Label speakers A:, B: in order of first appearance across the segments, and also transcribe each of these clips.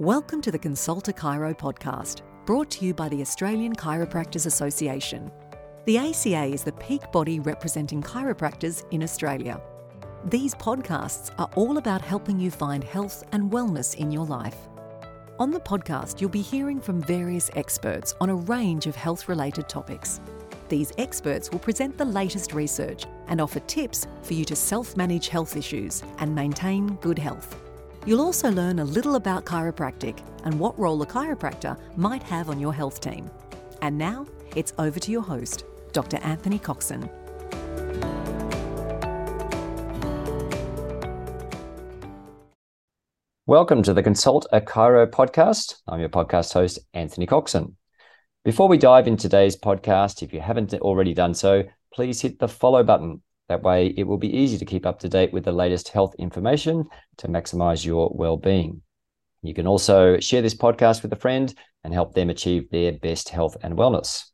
A: Welcome to the Consult a Chiro podcast, brought to you by the Australian Chiropractors Association. The ACA is the peak body representing chiropractors in Australia. These podcasts are all about helping you find health and wellness in your life. On the podcast, you'll be hearing from various experts on a range of health related topics. These experts will present the latest research and offer tips for you to self manage health issues and maintain good health. You'll also learn a little about chiropractic and what role a chiropractor might have on your health team. And now it's over to your host, Dr. Anthony Coxon.
B: Welcome to the Consult a Chiro podcast. I'm your podcast host, Anthony Coxon. Before we dive into today's podcast, if you haven't already done so, please hit the follow button that way, it will be easy to keep up to date with the latest health information to maximize your well being. You can also share this podcast with a friend and help them achieve their best health and wellness.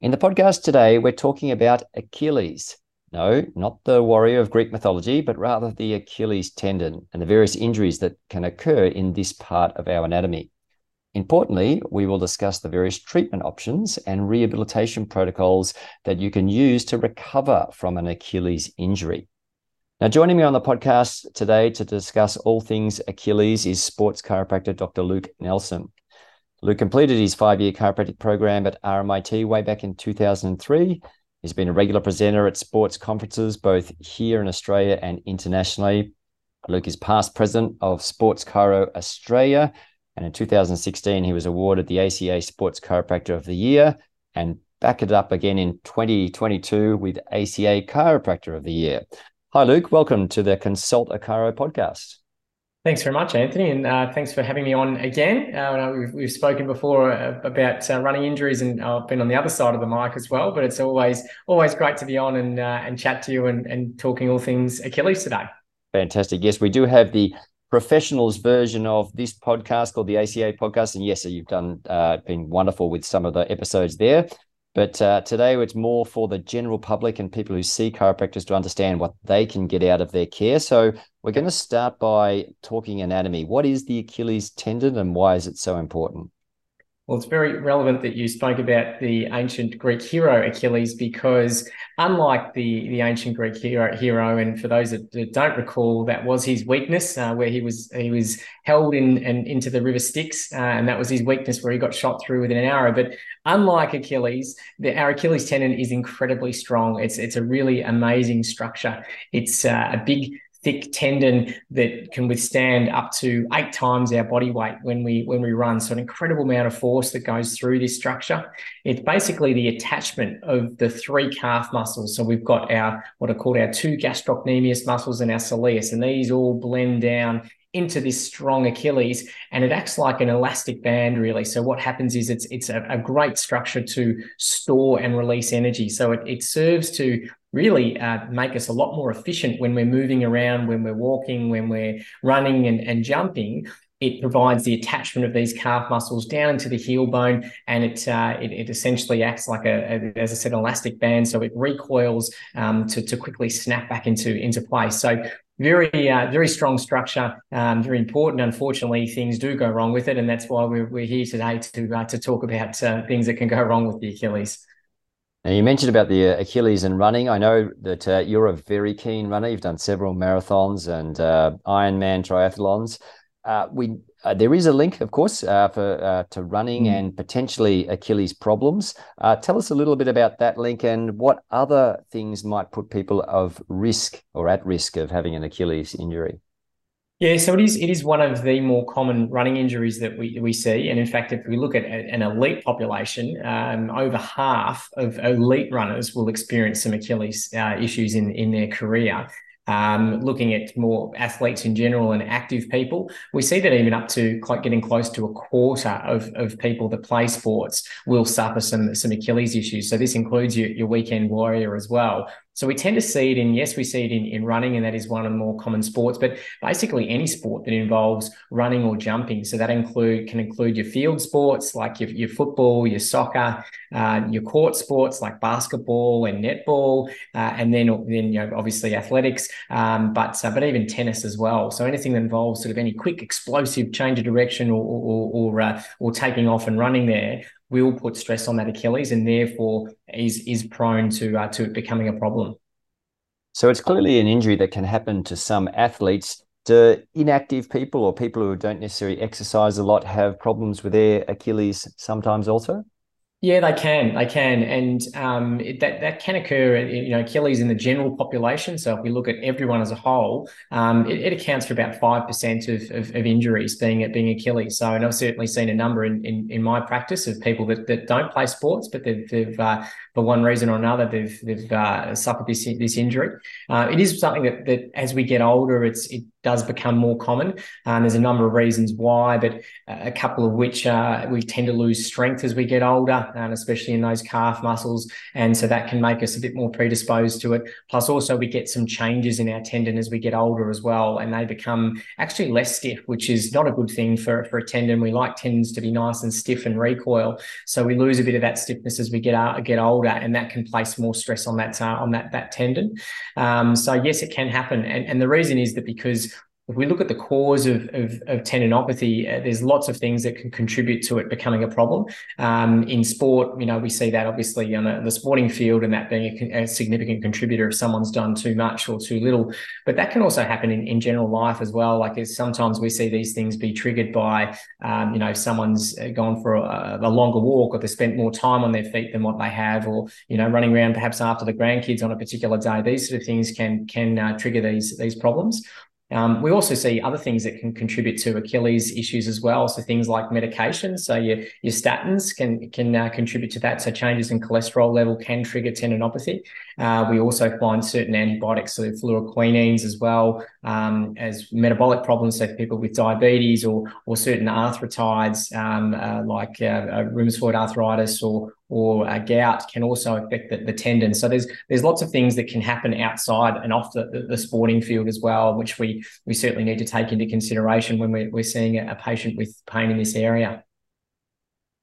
B: In the podcast today, we're talking about Achilles. No, not the warrior of Greek mythology, but rather the Achilles tendon and the various injuries that can occur in this part of our anatomy. Importantly, we will discuss the various treatment options and rehabilitation protocols that you can use to recover from an Achilles injury. Now, joining me on the podcast today to discuss all things Achilles is sports chiropractor Dr. Luke Nelson. Luke completed his five year chiropractic program at RMIT way back in 2003. He's been a regular presenter at sports conferences, both here in Australia and internationally. Luke is past president of Sports Chiro Australia and in 2016, he was awarded the ACA Sports Chiropractor of the Year and back it up again in 2022 with ACA Chiropractor of the Year. Hi, Luke. Welcome to the Consult a Chiro podcast.
C: Thanks very much, Anthony, and uh, thanks for having me on again. Uh, we've, we've spoken before uh, about uh, running injuries, and I've been on the other side of the mic as well. But it's always always great to be on and uh, and chat to you and, and talking all things Achilles today.
B: Fantastic. Yes, we do have the professionals version of this podcast called the ACA podcast. And yes, you've done uh, been wonderful with some of the episodes there. But uh, today it's more for the general public and people who see chiropractors to understand what they can get out of their care. So we're going to start by talking anatomy. What is the Achilles tendon and why is it so important?
C: Well, it's very relevant that you spoke about the ancient Greek hero Achilles because, unlike the, the ancient Greek hero, hero, and for those that, that don't recall, that was his weakness, uh, where he was he was held in and into the river Styx, uh, and that was his weakness, where he got shot through with an arrow. But unlike Achilles, the, our Achilles tendon is incredibly strong. It's it's a really amazing structure. It's uh, a big thick tendon that can withstand up to eight times our body weight when we when we run. So an incredible amount of force that goes through this structure. It's basically the attachment of the three calf muscles. So we've got our what are called our two gastrocnemius muscles and our soleus, and these all blend down into this strong Achilles, and it acts like an elastic band, really. So what happens is it's it's a, a great structure to store and release energy. So it, it serves to really uh, make us a lot more efficient when we're moving around, when we're walking, when we're running and, and jumping. It provides the attachment of these calf muscles down into the heel bone, and it uh, it, it, essentially acts like a, a, as I said, elastic band. So it recoils um, to to quickly snap back into into place. So very uh, very strong structure, um, very important. Unfortunately, things do go wrong with it, and that's why we're, we're here today to uh, to talk about uh, things that can go wrong with the Achilles.
B: Now, you mentioned about the uh, Achilles and running. I know that uh, you're a very keen runner. You've done several marathons and uh, Ironman triathlons. Uh, we uh, there is a link, of course, uh, for to running mm. and potentially Achilles problems. tell us a little bit about that link and what other things might put people of risk or at risk of having an Achilles injury.
C: Yeah, so it is it is one of the more common running injuries that we, we see. And in fact, if we look at an elite population, um, over half of elite runners will experience some Achilles uh, issues in, in their career. Um, looking at more athletes in general and active people, we see that even up to quite getting close to a quarter of, of people that play sports will suffer some, some Achilles issues. So this includes your, your weekend warrior as well. So we tend to see it in, yes, we see it in, in running, and that is one of the more common sports, but basically any sport that involves running or jumping. So that include can include your field sports like your, your football, your soccer, uh, your court sports like basketball and netball, uh, and then then you know obviously athletics, um, but uh, but even tennis as well. So anything that involves sort of any quick explosive change of direction or or or, uh, or taking off and running there will put stress on that Achilles and therefore is is prone to uh, to becoming a problem.
B: So it's clearly an injury that can happen to some athletes. Do inactive people or people who don't necessarily exercise a lot have problems with their Achilles sometimes also?
C: Yeah, they can. They can, and um, it, that that can occur. You know, Achilles in the general population. So if we look at everyone as a whole, um, it, it, accounts for about five percent of, of, of, injuries being being Achilles. So, and I've certainly seen a number in, in, in my practice of people that, that don't play sports, but they've, they've uh, for one reason or another they've they've uh, suffered this this injury. Uh, it is something that that as we get older, it's it does become more common. Um, there's a number of reasons why, but a couple of which uh, we tend to lose strength as we get older, and especially in those calf muscles, and so that can make us a bit more predisposed to it. Plus, also we get some changes in our tendon as we get older as well, and they become actually less stiff, which is not a good thing for for a tendon. We like tendons to be nice and stiff and recoil, so we lose a bit of that stiffness as we get out, get older, and that can place more stress on that uh, on that that tendon. Um, so yes, it can happen, and and the reason is that because if we look at the cause of, of, of tendinopathy, uh, there's lots of things that can contribute to it becoming a problem. Um, in sport, you know, we see that obviously on a, the sporting field and that being a, a, significant contributor if someone's done too much or too little. But that can also happen in, in general life as well. Like sometimes we see these things be triggered by, um, you know, someone's uh, gone for a, a, longer walk or they spent more time on their feet than what they have, or you know, running around perhaps after the grandkids on a particular day. These sort of things can can uh, trigger these these problems. Um, we also see other things that can contribute to Achilles issues as well. So things like medications, so your your statins can can uh, contribute to that. So changes in cholesterol level can trigger tendinopathy. Uh, we also find certain antibiotics, so fluoroquinolones as well um, as metabolic problems. So people with diabetes or or certain arthritides um, uh, like uh, uh, rheumatoid arthritis or or uh, gout can also affect the, the tendon. So there's there's lots of things that can happen outside and off the, the, sporting field as well, which we we certainly need to take into consideration when we're, we're seeing a, a patient with pain in this area.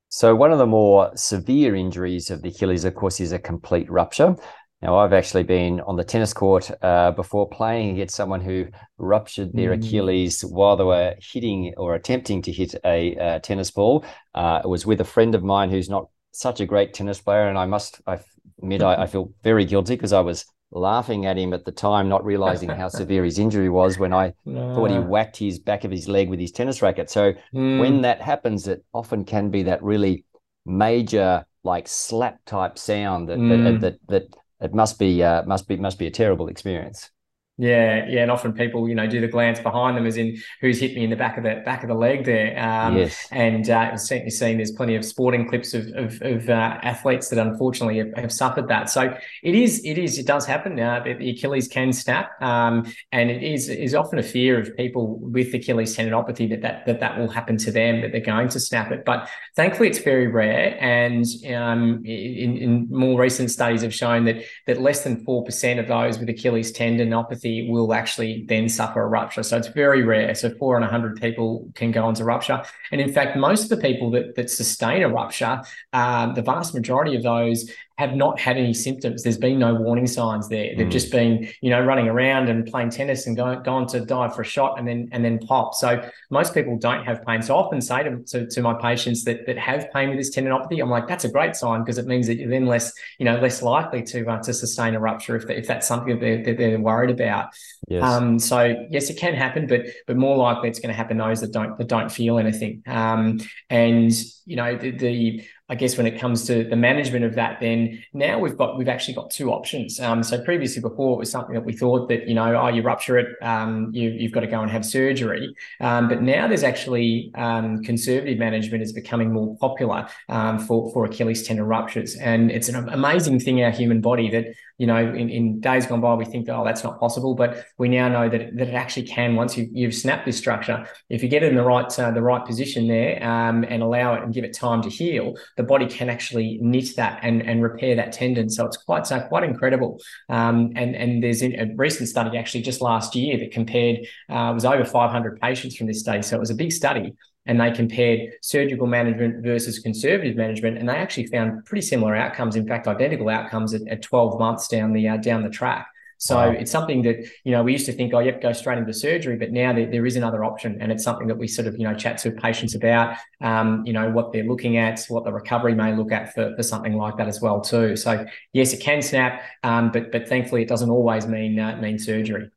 B: So one of the more severe injuries of the Achilles, of course, is a complete rupture. Now, I've actually been on the tennis court uh, before playing against someone who ruptured their mm. Achilles while they were hitting or attempting to hit a uh, tennis ball. Uh, it was with a friend of mine who's not such a great tennis player, and I must I admit I, I feel very guilty because I was laughing at him at the time, not realizing how severe his injury was when I no. thought he whacked his back of his leg with his tennis racket. So mm. when that happens, it often can be that really major like slap type sound that mm. that, that, that it must be uh, must be must be a terrible experience.
C: Yeah, yeah, and often people, you know, do the glance behind them as in who's hit me in the back of the back of the leg there. Um, yes. And uh, I've certainly seen there's plenty of sporting clips of of, of uh, athletes that unfortunately have, have, suffered that. So it is, it is, it does happen. Uh, the Achilles can snap, um, and it is is often a fear of people with Achilles tendinopathy that that that that will happen to them that they're going to snap it. But thankfully, it's very rare, and um, in, in more recent studies have shown that that less than four percent of those with Achilles tendinopathy will actually then suffer a rupture. So it's very rare. So four in a hundred people can go into rupture. And in fact, most of the people that, that sustain a rupture, um, the vast majority of those have not had any symptoms. There's been no warning signs there. They've mm. just been, you know, running around and playing tennis and going gone to dive for a shot and then and then pop. So most people don't have pain. So I often say to, to, to my patients that that have pain with this tendinopathy, I'm like, that's a great sign because it means that you're then less, you know, less likely to uh, to sustain a rupture if, if that's something that they're, that they're worried about. Yes. Um, so yes, it can happen, but but more likely it's going to happen those that don't that don't feel anything. Um, and you know the, the I guess when it comes to the management of that, then now we've got we've actually got two options. Um, so previously, before it was something that we thought that you know, oh, you rupture it, um, you, have got to go and have surgery. Um, but now there's actually um, conservative management is becoming more popular um, for for Achilles tendon ruptures, and it's an amazing thing our human body that you know, in, in days gone by, we think oh, that's not possible. But we now know that it, that it actually can once you, you've snapped this structure. If you get it in the right uh, the right position there um, and allow it and give it time to heal, the body can actually knit that and, and repair that tendon. So it's quite uh, quite incredible. Um, and and there's a recent study actually just last year that compared uh, was over 500 patients from this study. So it was a big study and they compared surgical management versus conservative management, and they actually found pretty similar outcomes. In fact, identical outcomes at, at 12 months down the uh, down the track. So wow. it's something that you know we used to think, oh, yep, go straight into surgery, but now there, there is another option, and it's something that we sort of you know chat to patients about, um, you know what they're looking at, what the recovery may look at for, for something like that as well too. So yes, it can snap, um, but but thankfully it doesn't always mean uh, mean surgery.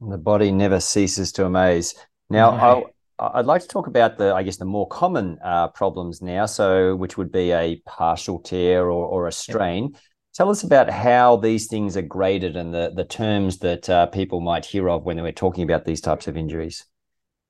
B: The body never ceases to amaze. Now, no. I'd like to talk about the, I guess, the more common uh, problems now. So, which would be a partial tear or, or a strain. Yep. Tell us about how these things are graded and the the terms that uh, people might hear of when we're talking about these types of injuries.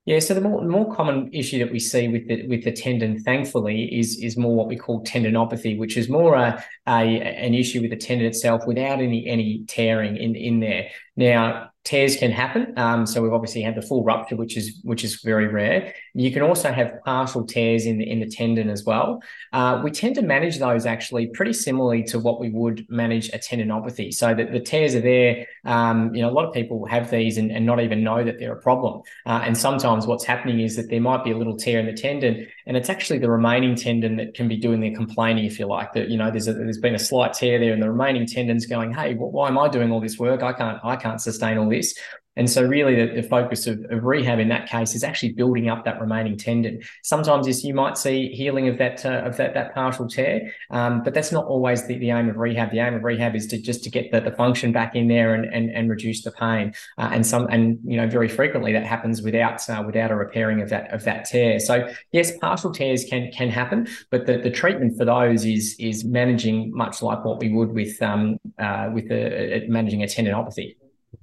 C: Yeah, so the more, the more common issue that we see with the with the tendon, thankfully, is is more what we call tendinopathy, which is more a, a an issue with the tendon itself without any any tearing in in there. Now, tears can happen. Um, so we've obviously had the full rupture, which is which is very rare. You can also have partial tears in the in the tendon as well. Uh, we tend to manage those actually pretty similarly to what we would manage a tendinopathy. So that the tears are there. Um, you know, a lot of people have these and, and not even know that they're a problem. Uh, and sometimes what's happening is that there might be a little tear in the tendon, and it's actually the remaining tendon that can be doing the complaining, if you like. That you know, there's a, there's been a slight tear there, and the remaining tendon's going, "Hey, why am I doing all this work? I can't I can't sustain all this." This. And so, really, the, the focus of, of, rehab in that case is actually building up that remaining tendon. Sometimes, you might see healing of that uh, of that that partial tear, um, but that's not always the, the aim of rehab. The aim of rehab is to just to get the, the function back in there and and, and reduce the pain. Uh, and some and you know very frequently that happens without uh, without a repairing of that of that tear. So yes, partial tears can can happen, but the, the treatment for those is is managing much like what we would with um uh, with a, a, managing a tendinopathy.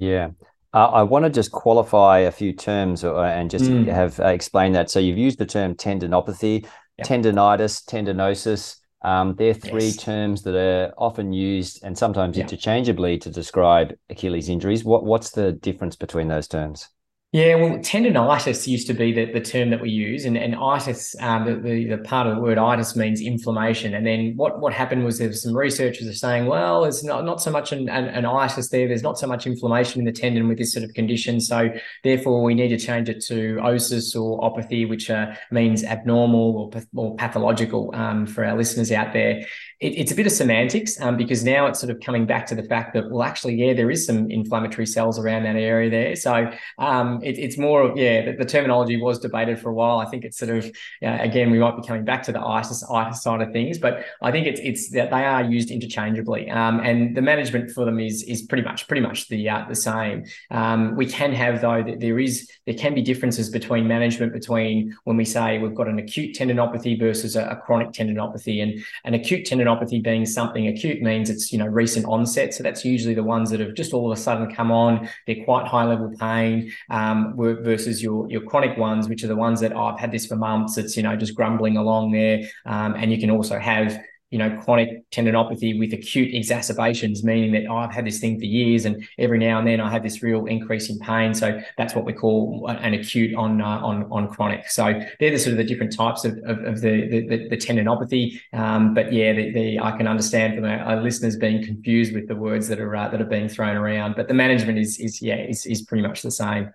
B: Yeah. Uh, I want to just qualify a few terms or, uh, and just mm. have uh, explained that. So you've used the term tendinopathy, yep. tendonitis, tendinosis. Um, they're three yes. terms that are often used and sometimes yep. interchangeably to describe Achilles injuries. What what's the difference between those terms?
C: Yeah, well, tendonitis used to be the, the term that we use, and, and itis, um, the, the, the, part of the word itis means inflammation. And then what, what happened was there some researchers are saying, well, it's not, not so much an, an, an, itis there, there's not so much inflammation in the tendon with this sort of condition. So therefore, we need to change it to osis or opathy, which uh, means abnormal or, or pathological um, for our listeners out there it, it's a bit of semantics um, because now it's sort of coming back to the fact that well actually yeah there is some inflammatory cells around that area there. So um, it, it's more yeah the, the, terminology was debated for a while. I think it's sort of uh, again we might be coming back to the ISIS itis side of things but I think it's it's that they are used interchangeably um, and the management for them is is pretty much pretty much the uh, the same. Um, we can have though that there is there can be differences between management between when we say we've got an acute tendinopathy versus a, a chronic tendinopathy and an acute tendinopathy being something acute means it's you know recent onset. So that's usually the ones that have just all of a sudden come on. They're quite high level pain um, versus your your chronic ones, which are the ones that oh, I've had this for months. It's you know just grumbling along there, um, and you can also have you know, chronic tendinopathy with acute exacerbations, meaning that oh, I've had this thing for years, and every now and then I have this real increase in pain. So that's what we call an acute on uh, on on chronic. So they're the sort of the different types of, of, of the, the, the tendinopathy. Um, but yeah, the, the, I can understand from our, our, listeners being confused with the words that are uh, that are being thrown around. But the management is is yeah is is pretty much the same.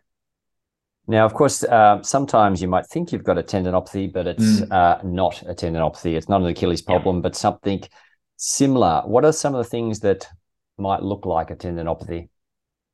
B: Now, of course, uh, sometimes you might think you've got a tendinopathy, but it's mm. uh, not a tendinopathy. It's not an Achilles problem, yeah. but something similar. What are some of the things that might look like a tendinopathy?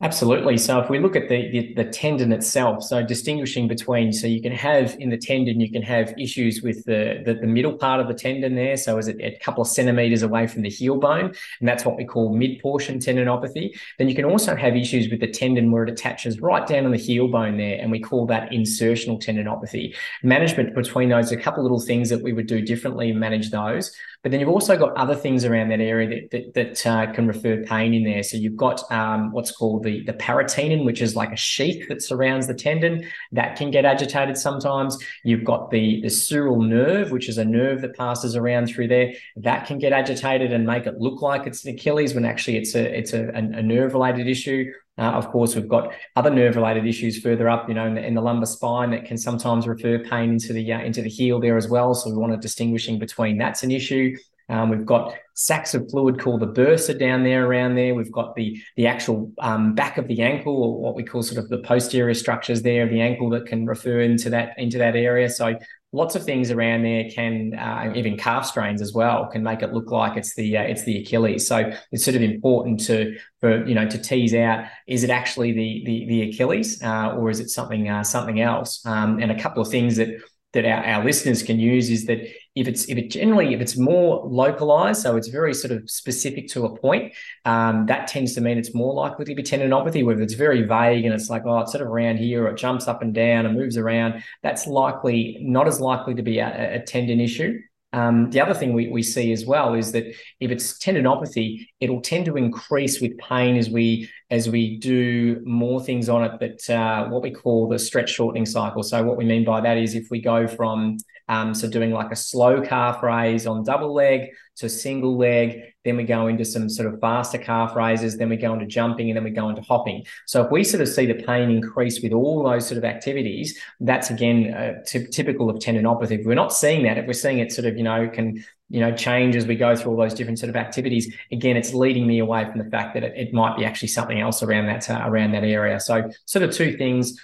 C: Absolutely. So if we look at the, the, the tendon itself, so distinguishing between, so you can have in the tendon, you can have issues with the, the, the middle part of the tendon there. So is it a couple of centimeters away from the heel bone? And that's what we call mid portion tendinopathy. Then you can also have issues with the tendon where it attaches right down on the heel bone there. And we call that insertional tendinopathy. Management between those, a couple of little things that we would do differently manage those. But then you've also got other things around that area that, that, that uh, can refer pain in there. So you've got um, what's called the, the paratenon, which is like a sheath that surrounds the tendon. That can get agitated sometimes. You've got the, the sural nerve, which is a nerve that passes around through there. That can get agitated and make it look like it's an Achilles when actually it's a it's a, a, a nerve related issue. Uh, of course, we've got other nerve-related issues further up, you know, in the, in the, lumbar spine that can sometimes refer pain into the uh, into the heel there as well. So we want to distinguishing between that's an issue. Um, we've got sacks of fluid called the bursa down there around there. We've got the the actual um, back of the ankle, or what we call sort of the posterior structures there of the ankle that can refer into that into that area. So lots of things around there can uh, even calf strains as well can make it look like it's the uh, it's the Achilles. So it's sort of important to for you know to tease out is it actually the the, the Achilles uh, or is it something uh, something else? Um, and a couple of things that that our, our listeners can use is that if it's if it generally if it's more localized, so it's very sort of specific to a point, um, that tends to mean it's more likely to be tendinopathy. Whether it's very vague and it's like oh it's sort of around here or it jumps up and down and moves around, that's likely not as likely to be a, a tendon issue. Um, the other thing we, we see as well is that if it's tendinopathy, it'll tend to increase with pain as we as we do more things on it. That uh, what we call the stretch shortening cycle. So what we mean by that is if we go from um, so doing like a slow calf raise on double leg to single leg. Then we go into some sort of faster calf raises. Then we go into jumping and then we go into hopping. So if we sort of see the pain increase with all those sort of activities, that's again uh, t- typical of tendinopathy. If we're not seeing that, if we're seeing it sort of, you know, can you know change as we go through all those different sort of activities again it's leading me away from the fact that it, it might be actually something else around that uh, around that area so sort of two things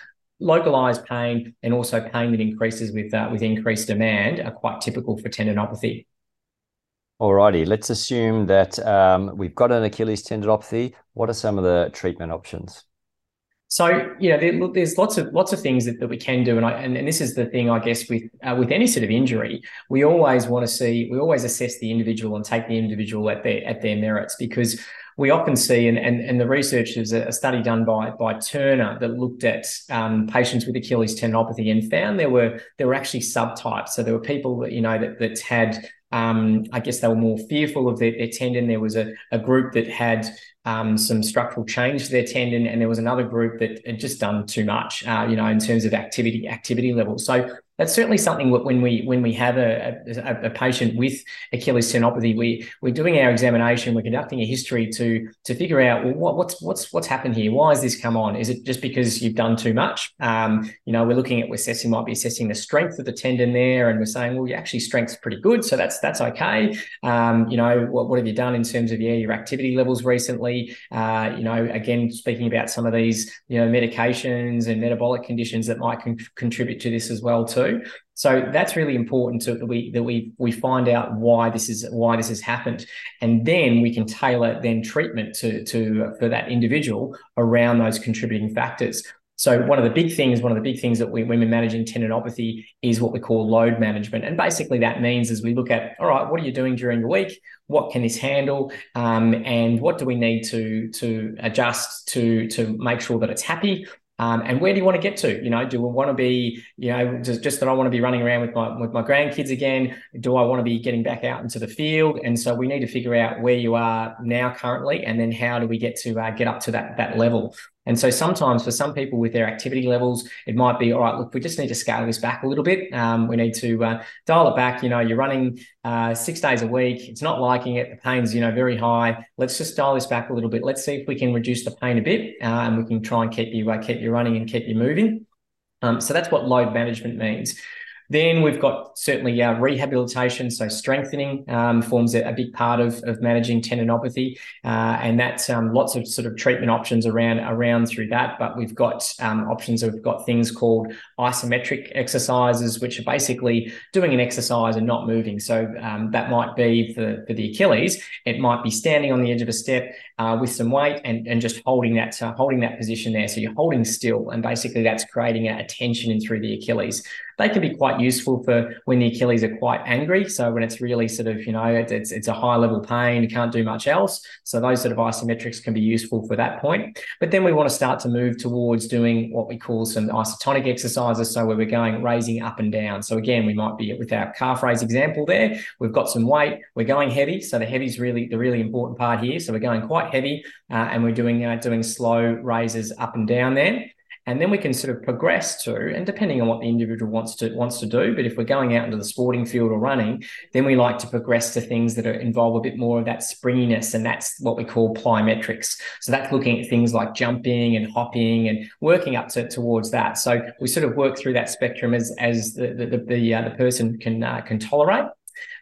C: localized pain and also pain that increases with uh, with increased demand are quite typical for tendinopathy.
B: Alrighty, let's assume that um, we've got an Achilles tendinopathy. What are some of the treatment options?
C: So you know, there, there's lots of lots of things that, that we can do, and I and, and this is the thing I guess with uh, with any sort of injury, we always want to see, we always assess the individual and take the individual at their at their merits because we often see, and, and, and the research is a study done by, by Turner that looked at um, patients with Achilles tendinopathy and found there were there were actually subtypes. So there were people that you know that that had um, I guess they were more fearful of their, their tendon. There was a, a group that had um, some structural change to their tendon, and there was another group that had just done too much, uh, you know, in terms of activity activity levels. So that's certainly something when we when we have a, a, a, patient with Achilles tendinopathy, we we're doing our examination, we're conducting a history to to figure out well, what, what's what's what's happened here. Why has this come on? Is it just because you've done too much? Um, you know, we're looking at we're assessing might be assessing the strength of the tendon there, and we're saying, well, actually strength's pretty good, so that's that's okay. Um, you know, what what have you done in terms of yeah your activity levels recently? Uh, you know, again speaking about some of these you know medications and metabolic conditions that might con- contribute to this as well too. So that's really important to that we that we we find out why this is why this has happened, and then we can tailor then treatment to to for that individual around those contributing factors. So one of the big things, one of the big things that we when we're managing tendinopathy is what we call load management, and basically that means is we look at all right, what are you doing during the week? What can this handle, um, and what do we need to to adjust to to make sure that it's happy um, and where do you want to get to? You know, do we want to be, you know, just, just that I want to be running around with my with my grandkids again? Do I want to be getting back out into the field? And so we need to figure out where you are now currently, and then how do we get to uh, get up to that that level? And so sometimes for some people with their activity levels, it might be, all right, look, we just need to scale this back a little bit. Um, we need to uh, dial it back. You know, you're running uh, six days a week. It's not liking it. The pain's, you know, very high. Let's just dial this back a little bit. Let's see if we can reduce the pain a bit uh, and we can try and keep you, uh, keep you running and keep you moving. Um, so that's what load management means. Then we've got certainly uh, rehabilitation, so strengthening um, forms a, a, big part of, of managing tendinopathy, uh, and that's um, lots of sort of treatment options around around through that. But we've got um, options. We've got things called isometric exercises, which are basically doing an exercise and not moving. So um, that might be for, for the Achilles. It might be standing on the edge of a step uh, with some weight and, and just holding that uh, holding that position there. So you're holding still, and basically that's creating a, a tension in through the Achilles. They can be quite useful for when the Achilles are quite angry. So when it's really sort of, you know, it's, it's a high level pain, you can't do much else. So those sort of isometrics can be useful for that point. But then we want to start to move towards doing what we call some isotonic exercises. So where we're going raising up and down. So again, we might be with our calf raise example there. We've got some weight. We're going heavy. So the heavy is really the really important part here. So we're going quite heavy uh, and we're doing uh, doing slow raises up and down there and then we can sort of progress to and depending on what the individual wants to wants to do but if we're going out into the sporting field or running then we like to progress to things that are, involve a bit more of that springiness and that's what we call plyometrics. So that's looking at things like jumping and hopping and working up to, towards that. So we sort of work through that spectrum as as the the, the, uh, the person can uh, can tolerate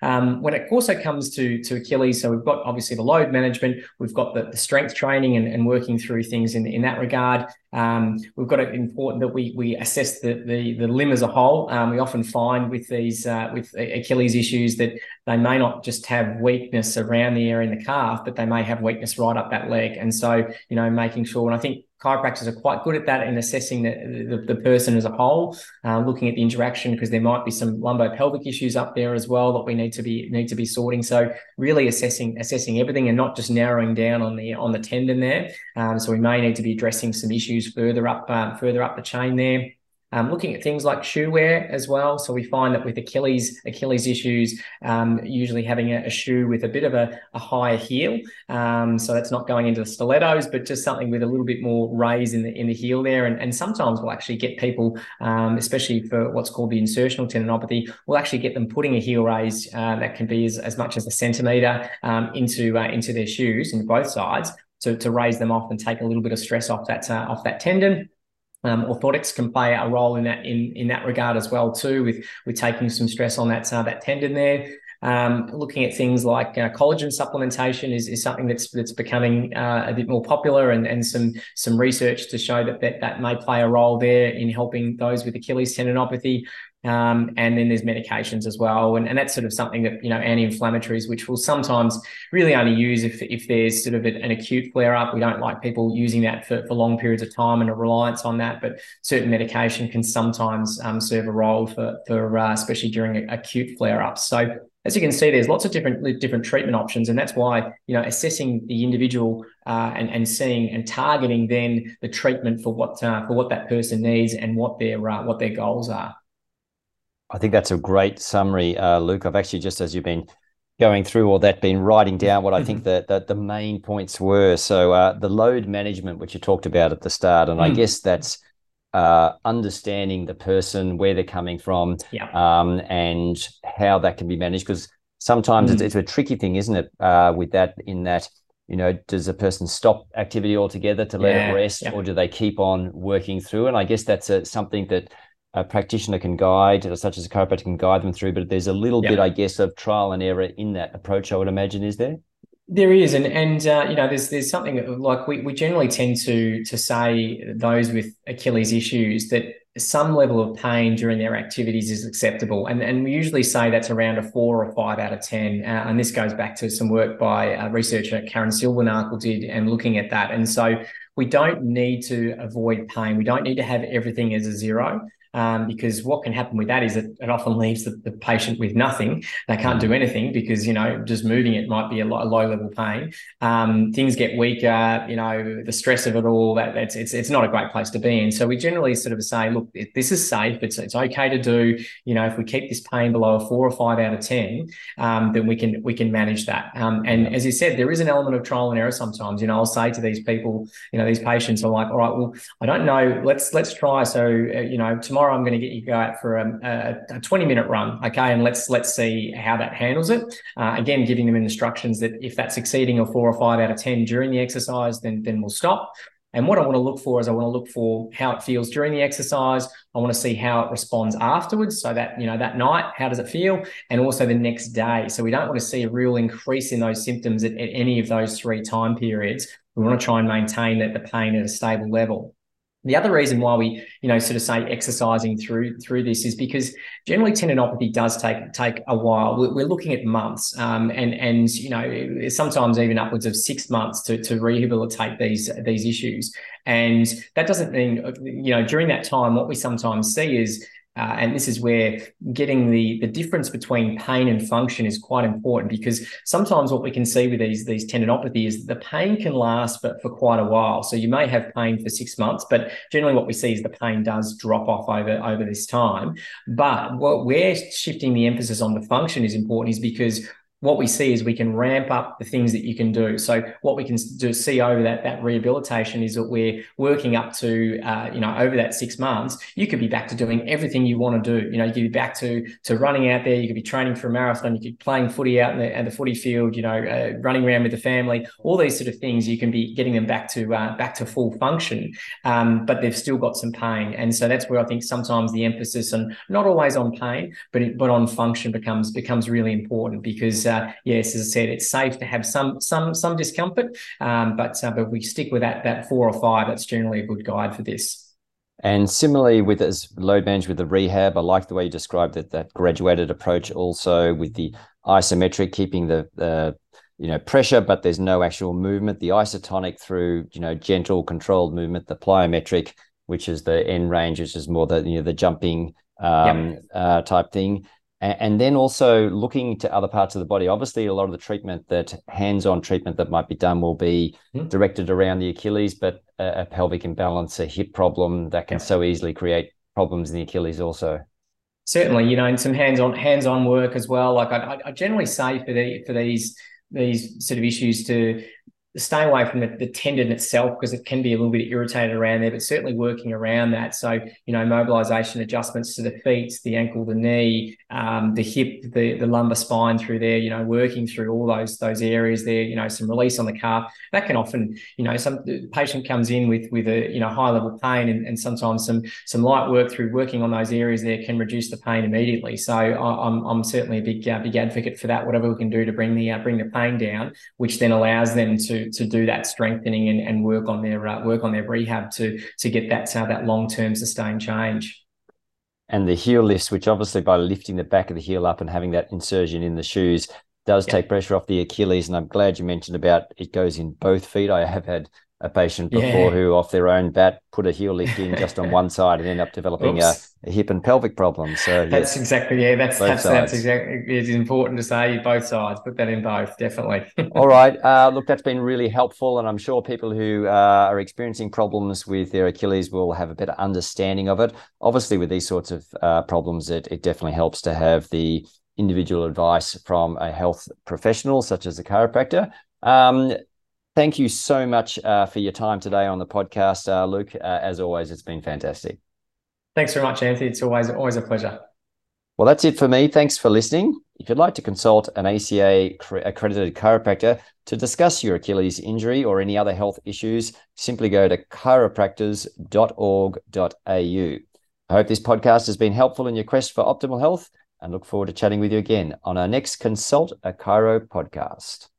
C: um, when it also comes to, to Achilles, so we've got obviously the load management, we've got the, the strength training and, and working through things in, in that regard. Um, we've got it important that we we assess the the, the limb as a whole. Um, we often find with these uh, with Achilles issues that they may not just have weakness around the area in the calf, but they may have weakness right up that leg. And so you know, making sure, and I think chiropractors are quite good at that in assessing the, the, the person as a whole, uh, looking at the interaction because there might be some lumbo-pelvic issues up there as well that we need to be need to be sorting. So really assessing assessing everything and not just narrowing down on the on the tendon there. Um, so we may need to be addressing some issues further up uh, further up the chain there. Um, looking at things like shoe wear as well. So we find that with Achilles Achilles issues, um, usually having a, a, shoe with a bit of a, a higher heel. Um, so that's not going into the stilettos, but just something with a little bit more raise in the in the heel there. And, and sometimes we'll actually get people, um, especially for what's called the insertional tendinopathy, we'll actually get them putting a heel raise uh, that can be as, as much as a centimeter um, into uh, into their shoes in both sides to, to raise them off and take a little bit of stress off that uh, off that tendon. Um, orthotics can play a role in that in in that regard as well too, with with taking some stress on that uh, that tendon there. Um, looking at things like uh, collagen supplementation is, is something that's that's becoming uh, a bit more popular, and, and some some research to show that, that that may play a role there in helping those with Achilles tendinopathy. Um, and then there's medications as well. And, and that's sort of something that, you know, anti-inflammatories, which we'll sometimes really only use if, if there's sort of an acute flare up. We don't like people using that for, for long periods of time and a reliance on that, but certain medication can sometimes um, serve a role for, for uh, especially during acute flare ups. So as you can see, there's lots of different different treatment options, and that's why you know assessing the individual uh, and and seeing and targeting then the treatment for what uh, for what that person needs and what their uh, what their goals are.
B: I think that's a great summary, uh, Luke. I've actually just as you've been going through all that, been writing down what I think that the, the, main points were. So uh, the load management, which you talked about at the start, and mm. I guess that's uh, understanding the person, where they're coming from,
C: yeah.
B: um, and how that can be managed. Because sometimes mm. it's, it's, a tricky thing, isn't it? Uh, with that, in that you know, does a person stop activity altogether to let yeah. it rest, yeah. or do they keep on working through? And I guess that's a, something that a practitioner can guide, such as a chiropractor can guide them through. But there's a little bit, I guess, of trial and error in that approach. I would imagine, is there?
C: There is, and and uh, you know, there's there's something like we we generally tend to to say those with Achilles issues that some level of pain during their activities is acceptable, and and we usually say that's around a four or five out of ten. Uh, and this goes back to some work by researcher Karin Silbernagel did, and looking at that. And so we don't need to avoid pain. We don't need to have everything as a zero um, because what can happen with that is it, it often leaves the, the, patient with nothing. They can't do anything because you know just moving it might be a, low, low level pain. Um, things get weaker. You know the stress of it all. That it's it's it's not a great place to be in. So we generally sort of say, look, this is safe. It's it's okay to do. You know, if we keep this pain below a four or five out of ten, um, then we can we can manage that. Um, and as you said, there is an element of trial and error sometimes. You know, I'll say to these people, you know, these patients are like, all right, well, I don't know. Let's let's try. So uh, you know, tomorrow tomorrow I'm going to get you go out for a, a, 20 minute run. Okay. And let's, let's see how that handles it. Uh, again, giving them instructions that if that's exceeding a four or five out of 10 during the exercise, then, then we'll stop. And what I want to look for is I want to look for how it feels during the exercise. I want to see how it responds afterwards. So that, you know, that night, how does it feel? And also the next day. So we don't want to see a real increase in those symptoms at, at any of those three time periods. We want to try and maintain that the pain at a stable level. The other reason why we, you know, sort of say exercising through through this is because generally tendinopathy does take take a while. We're, looking at months, um, and and you know sometimes even upwards of six months to to rehabilitate these these issues. And that doesn't mean, you know, during that time, what we sometimes see is Uh, and this is where getting the the difference between pain and function is quite important because sometimes what we can see with these these tendinopathy is the pain can last but for quite a while. So you may have pain for six months, but generally what we see is the pain does drop off over over this time. But what we're shifting the emphasis on the function is important is because what we see is we can ramp up the things that you can do. So what we can do see over that that rehabilitation is that we're working up to uh, you know over that six months, you could be back to doing everything you want to do. You know, you could be back to to running out there. You could be training for a marathon. You could be playing footy out in the, at the footy field. You know, uh, running around with the family. All these sort of things you can be getting them back to uh, back to full function. Um, but they've still got some pain, and so that's where I think sometimes the emphasis and not always on pain, but it, but on function becomes becomes really important because uh, yes, as I said, it's safe to have some some some discomfort, um, but uh, but we stick with that that four or five. That's generally a good guide for this.
B: And similarly with as load management with the rehab, I like the way you described that that graduated approach also with the isometric, keeping the the you know pressure, but there's no actual movement. The isotonic through you know gentle controlled movement. The plyometric, which is the end range, which is more the you know the jumping um, yep. uh, type thing and then also looking to other parts of the body. Obviously, a lot of the treatment that hands-on treatment that might be done will be mm-hmm. directed around the Achilles, but a, a, pelvic imbalance, a hip problem that can yeah. so easily create problems in the Achilles also.
C: Certainly, you know, and some hands-on hands-on work as well. Like I, I generally say for the for these these sort of issues to stay away from the, the tendon itself because it can be a little bit irritated around there, but certainly working around that. So, you know, mobilization adjustments to the feet, the ankle, the knee, um, the hip, the, the lumbar spine through there, you know, working through all those those areas there, you know, some release on the calf. That can often, you know, some patient comes in with with a, you know, high level pain and, and sometimes some some light work through working on those areas there can reduce the pain immediately. So I, am I'm certainly a big uh, big advocate for that, whatever we can do to bring the uh, bring the pain down, which then allows them to to do that strengthening and, and work on their uh, work on their rehab to to get that uh, that long term sustained change.
B: And the heel lifts, which obviously by lifting the back of the heel up and having that insertion in the shoes does yep. take pressure off the Achilles. And I'm glad you mentioned about it goes in both feet. I have had a patient before yeah. who, off their own bat, put a heel lift in just on one side and end up developing a, a, hip and pelvic problem. So
C: that's exactly yeah. That's that's, that's exactly. It's important to say both sides. Put that in both, definitely.
B: All right. Uh, look, that's been really helpful, and I'm sure people who uh, are experiencing problems with their Achilles will have a better understanding of it. Obviously, with these sorts of uh, problems, it it definitely helps to have the individual advice from a health professional, such as a chiropractor. Um, thank you so much uh, for your time today on the podcast, uh, Luke. Uh, as always, it's been fantastic.
C: Thanks very much, Anthony. It's always always a pleasure.
B: Well, that's it for me. Thanks for listening. If you'd like to consult an ACA accredited chiropractor to discuss your Achilles injury or any other health issues, simply go to chiropractors.org.au. I hope this podcast has been helpful in your quest for optimal health and look forward to chatting with you again on our next Consult a Chiro podcast.